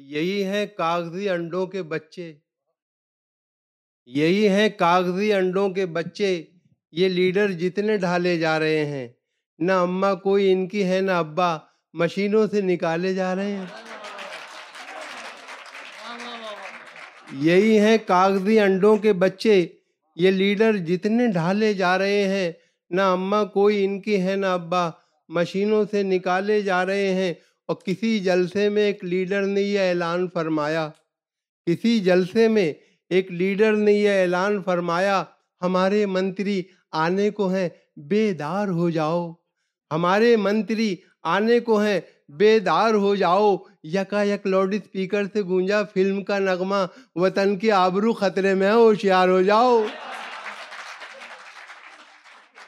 یہی ہیں کاغذی انڈوں کے بچے۔ یہی ہیں کاغذی انڈوں کے بچے۔ یہ لیڈر جتنے ڈھالے جا رہے ہیں۔ نہ اماں کوئی ان کی ہے، نہ ابا۔ مشینوں سے نکالے جا رہے ہیں۔ یہی ہیں کاغذی انڈوں کے بچے۔ یہ لیڈر جتنے ڈھالے جا رہے ہیں۔ نہ اماں کوئی ان کی ہے، نہ ابا۔ مشینوں سے نکالے جا رہے ہیں۔ اور کسی جلسے میں ایک لیڈر نے یہ اعلان فرمایا، کسی جلسے میں ایک لیڈر نے یہ اعلان فرمایا، ہمارے منتری آنے کو ہیں، بیدار ہو جاؤ۔ ہمارے منتری آنے کو ہیں، بیدار ہو جاؤ۔ یکا یک لاؤڈ اسپیکر سے گونجا فلم کا نغمہ وطن کے آبرو خطرے میں ہوشیار ہو جاؤ۔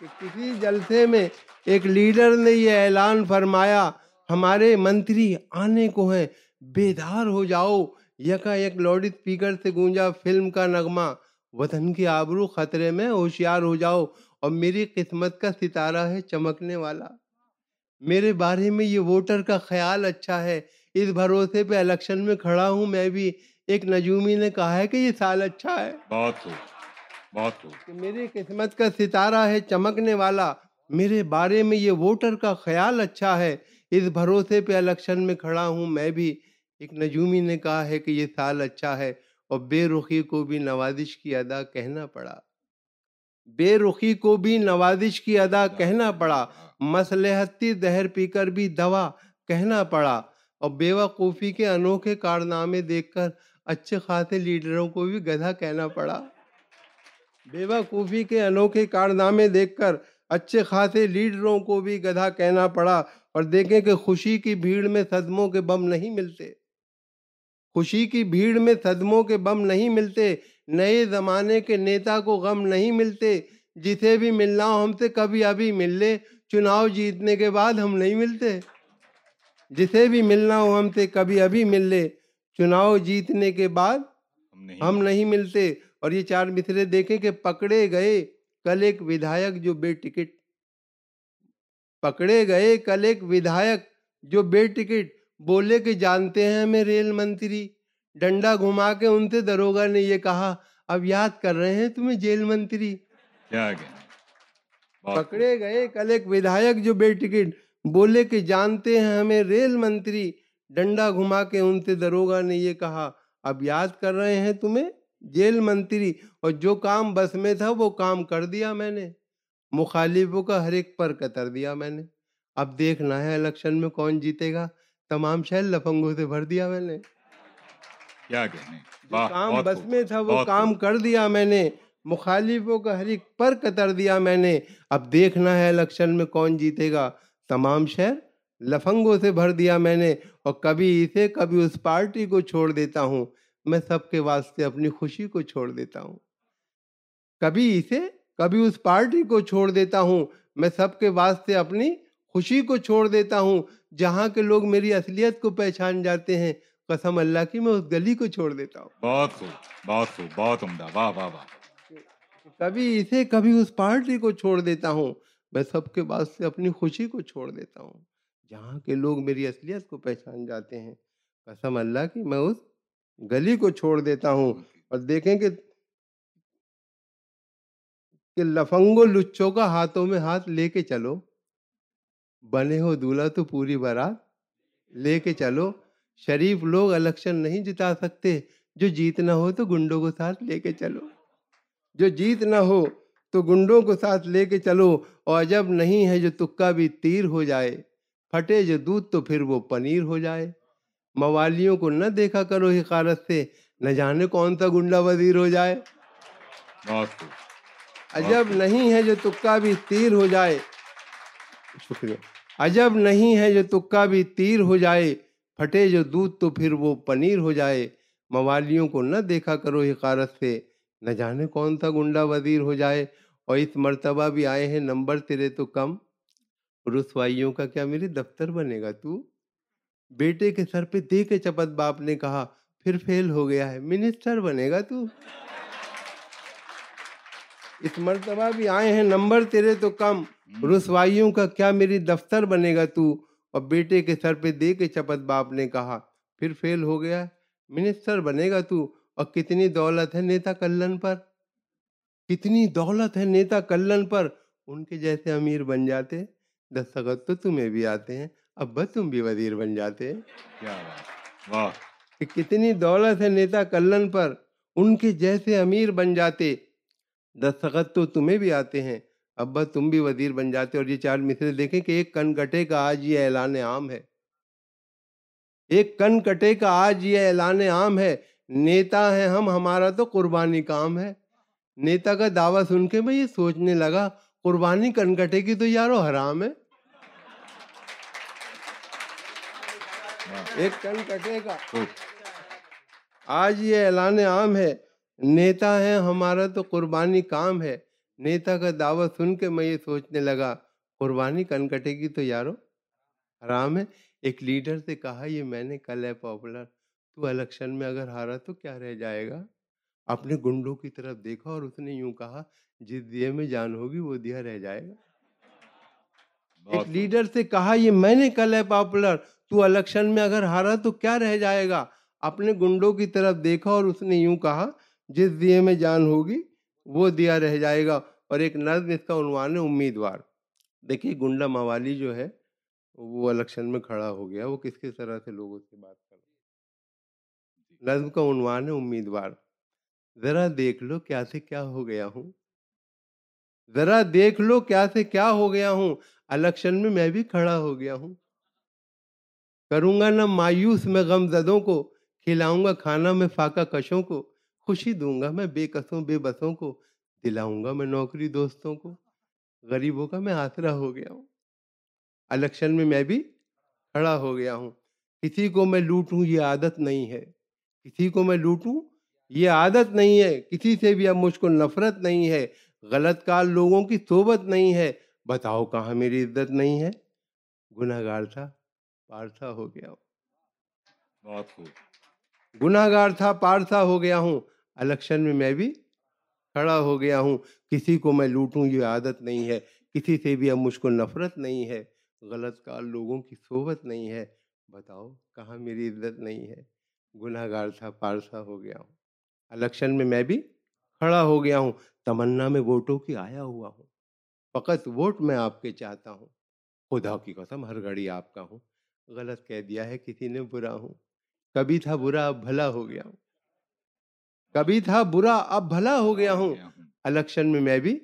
کسی جلسے میں ایک لیڈر نے یہ اعلان فرمایا ہمارے منتری آنے کو ہیں بیدار ہو جاؤ۔ یکا یک لاؤڈ اسپیکر سے گونجا فلم کا نغمہ۔ وطن کی آبرو خطرے میں ہوشیار ہو جاؤ۔ اور میری قسمت کا ستارہ ہے چمکنے والا۔ میرے بارے میں یہ ووٹر کا خیال اچھا ہے۔ اس بھروسے پہ الیکشن میں کھڑا ہوں۔ میں بھی ایک نجومی نے کہا ہے کہ یہ سال اچھا ہے۔ بہت خوب بہت کہ میری قسمت کا ستارہ ہے چمکنے والا۔ میرے بارے میں یہ ووٹر کا خیال اچھا ہے۔ اس بھروسے پہ الیکشن میں کھڑا ہوں میں بھی ایک نجومی نے کہا ہے کہ یہ سال اچھا ہے اور بے رخی کو بھی نوازش کی ادا کہنا پڑا۔ بے رخی کو بھی نوازش کی ادا کہنا پڑا مسلحتی زہر پی کر بھی دوا کہنا پڑا اور بیوقوفی کے انوکھے کارنامے دیکھ کر اچھے خاصے لیڈروں کو بھی گدھا کہنا پڑا۔ بیوقوفی کے انوکھے کارنامے دیکھ کر اچھے خاصے لیڈروں کو بھی گدھا کہنا پڑا۔ اور دیکھیں کہ خوشی کی بھیڑ میں صدموں کے بم نہیں ملتے۔ خوشی کی بھیڑ میں صدموں کے بم نہیں ملتے نئے زمانے کے نیتا کو غم نہیں ملتے جسے بھی ملنا ہو ہم سے کبھی ابھی مل لے چناؤ جیتنے کے بعد ہم نہیں ملتے۔ جسے بھی ملنا ہو ہم سے کبھی ابھی مل لے چناؤ جیتنے کے بعد ہم نہیں ملتے۔ اور یہ چار مصرے دیکھیں کہ پکڑے گئے کل ایک ودھایک جو بے ٹکٹ پکڑے گئے کل ایک ودھایک جو بے ٹکٹ۔ بولے کہ جانتے ہیں ہمیں ریل منتری۔ ڈنڈا گھما کے ان سے دروگا نے یہ کہا اب یاد کر رہے ہیں تمہیں جیل منتری۔ پکڑے گئے کل ایک ودھایک جو بے ٹکٹ۔ بولے کہ جانتے ہیں ہمیں ریل منتری۔ ڈنڈا گھما کے ان سے دروگا نے یہ کہا اب یاد کر رہے ہیں تمہیں جیل منتری۔ اور جو کام بس میں تھا وہ کام کر دیا میں نے۔ مخالفوں کا ہر ایک پر قطر دیا میں نے۔ اب دیکھنا ہے الیکشن میں کون جیتے گا۔ تمام شہر لفنگوں سے بھر دیا میں نے۔ کیا کام بس میں تھا وہ کام کر دیا میں نے۔ مخالفوں کا ہر ایک پر قطر دیا میں نے۔ اب دیکھنا ہے الیکشن میں کون جیتے گا۔ تمام شہر لفنگوں سے بھر دیا میں نے۔ اور کبھی اسے کبھی اس پارٹی کو چھوڑ دیتا ہوں۔ میں سب کے واسطے اپنی خوشی کو چھوڑ دیتا ہوں۔ کبھی اسے کبھی اس پارٹی کو چھوڑ دیتا ہوں میں سب کے واسطے اپنی خوشی کو چھوڑ دیتا ہوں جہاں کے لوگ میری اصلیت کو پہچان جاتے ہیں۔ قسم اللہ کی میں اس گلی کو چھوڑ دیتا ہوں۔ بہت خوب بہت خوب بہت عمدہ واہ واہ واہ۔ کبھی اسے کبھی اس پارٹی کو چھوڑ دیتا ہوں۔ میں سب کے سے اپنی خوشی کو چھوڑ دیتا ہوں جہاں کے لوگ میری اصلیت کو پہچان جاتے ہیں۔ قسم اللہ کی میں اس گلی کو چھوڑ دیتا ہوں۔ اور دیکھیں کہ کہ لفنگو لچوں کا ہاتھوں میں ہاتھ لے کے چلو۔ بنے ہو دولہا تو پوری بارات۔ لے کے چلو۔ شریف لوگ الیکشن نہیں جتا سکتے۔ جو جیتنا ہو تو گنڈوں کو ساتھ لے کے چلو۔ جو جیت نہ ہو تو گنڈوں کو ساتھ لے کے چلو۔ اور عجب نہیں ہے جو تکا بھی تیر ہو جائے۔ پھٹے جو دودھ تو پھر وہ پنیر ہو جائے۔ موالیوں کو نہ دیکھا کرو حقارت سے۔ نہ جانے کون سا گنڈا وزیر ہو جائے۔ عجب نہیں ہے جو تکا بھی تیر ہو جائے۔ شکریہ۔ عجب نہیں ہے جو تکا بھی تیر ہو جائے۔ پھٹے جو دودھ تو پھر وہ پنیر ہو جائے۔ موالیوں کو نہ دیکھا کرو حقارت سے۔ نہ جانے کون سا گنڈا وزیر ہو جائے۔ اور اس مرتبہ بھی آئے ہیں نمبر تیرے تو کم۔ رسوائیوں کا کیا میری دفتر بنے گا تو؟ بیٹے کے سر پہ دے کے چپت باپ نے کہا پھر فیل ہو گیا ہے۔ منسٹر بنے گا تو؟ اس مرتبہ بھی آئے ہیں نمبر تیرے تو کم۔ رسوائیوں کا کیا میری دفتر بنے گا تو؟ اور بیٹے کے سر پہ دے کے چپت باپ نے کہا پھر فیل ہو گیا۔ منسٹر بنے گا تو؟ اور کتنی دولت ہے نیتا کلن پر؟ کتنی دولت ہے نیتا کلن پر؟ ان کے جیسے امیر بن جاتے۔ دستخط تو تمہیں بھی آتے ہیں ابا تم بھی وزیر بن جاتے۔ کتنی دولت ہے نیتا کلن پر؟ ان کے جیسے امیر بن جاتے۔ دستخط تو تمہیں بھی آتے ہیں۔ ابا تم بھی وزیر بن جاتے اور یہ چار مصرے دیکھیں کہ ایک کن کٹے کا آج یہ اعلان عام ہے۔ ایک کن کٹے کا آج یہ اعلان عام ہے۔ نیتا ہے ہم ہمارا تو قربانی کام ہے۔ نیتا کا دعویٰ سن کے میں یہ سوچنے لگا قربانی کن کٹے کی تو یارو حرام ہے۔ ایک کن کٹے کا خوب آج یہ اعلان عام ہے۔ نیتا ہے ہمارا تو قربانی کام ہے۔ نیتا کا دعویٰ سن کے میں یہ سوچنے لگا قربانی کن کٹے گی تو یارو حرام ہے۔ ایک لیڈر سے کہا یہ میں نے کل ہے پاپولر تو الیکشن میں اگر ہارا تو کیا رہ جائے گا؟ اپنے گنڈوں کی طرف دیکھا اور اس نے یوں کہا جس دیے میں جان ہوگی وہ دیا رہ جائے گا۔ ایک لیڈر سے کہا یہ میں نے کل ہے پاپولر تو الیکشن میں اگر ہارا تو کیا رہ جائے گا؟ اپنے گنڈوں کی طرف دیکھا اور اس نے یوں کہا جس دیے میں جان ہوگی، وہ دیا رہ جائے گا۔ اور ایک نظم اس کا عنوان ہے امیدوار۔ دیکھیے، گنڈا موالی جو ہے، وہ الیکشن میں کھڑا ہو گیا۔ وہ کس کس طرح سے لوگوں سے بات کر نظم کا عنوان ہے امیدوار۔ ذرا دیکھ لو کیا سے کیا ہو گیا ہوں۔ ذرا دیکھ لو کیا سے کیا ہو گیا ہوں۔ الیکشن میں میں بھی کھڑا ہو گیا ہوں۔ کروں گا نہ مایوس میں غم زدوں کو، کھلاؤں گا کھانا میں فاقہ کشوں کو۔ خوشی دوں گا میں بے کسوں بے بسوں کو دلاؤں گا میں نوکری دوستوں کو غریبوں کا میں آسرا ہو گیا ہوں الیکشن میں میں بھی کھڑا ہو گیا ہوں کسی کو میں لوٹوں یہ عادت نہیں ہے کسی کو میں لوٹوں یہ عادت نہیں ہے کسی سے بھی اب مجھ کو نفرت نہیں ہے غلط کار لوگوں کی صحبت نہیں ہے بتاؤ کہاں میری عزت نہیں ہے گناہ گار تھا پارسا ہو گیا ہوں بہت خوب گناہ گار تھا پارسا ہو گیا ہوں۔ الیکشن میں میں بھی کھڑا ہو گیا ہوں۔ کسی کو میں لوٹوں یہ عادت نہیں ہے۔ کسی سے بھی اب مجھ کو نفرت نہیں ہے۔ غلط کار لوگوں کی صحبت نہیں ہے۔ بتاؤ، کہاں میری عزت نہیں ہے؟ گناہ گار تھا پارسا ہو گیا ہوں۔ الیکشن میں میں بھی کھڑا ہو گیا ہوں۔ تمنا میں ووٹوں کی آیا ہوا ہوں۔ فقط ووٹ میں آپ کے چاہتا ہوں۔ خدا کی قسم، ہر گھڑی آپ کا ہوں۔ غلط کہہ دیا ہے، کسی نے برا ہوں۔ کبھی تھا برا اب بھلا ہو گیا ہوں کبھی تھا برا اب بھلا ہو گیا ہوں الیکشن میں میں بھی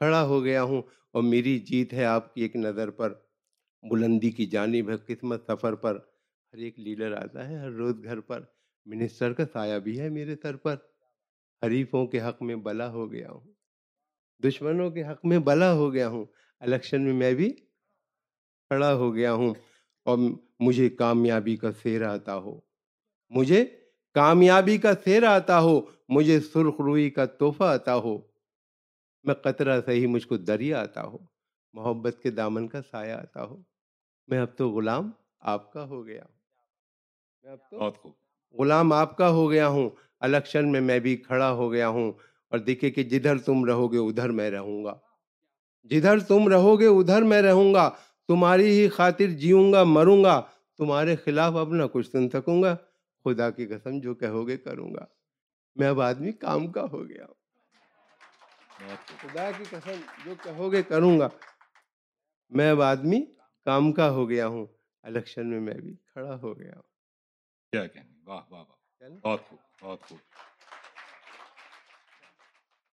کھڑا ہو گیا ہوں اور میری جیت ہے آپ کی ایک نظر پر بلندی کی جانب ہے قسمت سفر پر ہر ایک لیڈر آتا ہے ہر روز گھر پر منسٹر کا سایہ بھی ہے میرے سر پر حریفوں کے حق میں بلا ہو گیا ہوں دشمنوں کے حق میں بلا ہو گیا ہوں الیکشن میں میں بھی کھڑا ہو گیا ہوں اور مجھے کامیابی کا سیر آتا ہو مجھے کامیابی کا سیر آتا ہو مجھے سرخ روئی کا تحفہ آتا ہو۔ میں قطرہ صحیح مجھ کو دریا آتا ہو محبت کے دامن کا سایہ آتا ہو۔ میں اب تو غلام آپ کا ہو گیا۔ ہوں میں اب تو بہت خوب۔ غلام آپ کا ہو گیا ہوں۔ الیکشن میں میں بھی کھڑا ہو گیا ہوں اور دیکھے کہ جدھر تم رہو گے ادھر میں رہوں گا۔ جدھر تم رہو گے ادھر میں رہوں گا۔ تمہاری ہی خاطر جیوں گا مروں گا۔ تمہارے خلاف اب نہ کچھ سن سکوں گا۔ خدا کی قسم جو کہو گے کروں گا۔ میں اب آدمی کام کا ہو گیا ہوں۔ خدا کی قسم جو کہو گے کروں گا۔ میں اب آدمی کام کا ہو گیا ہوں۔ الیکشن میں میں بھی کھڑا ہو گیا ہوں۔ کیا کہنے واہ واہ واہ۔ بہت خوب بہت خوب۔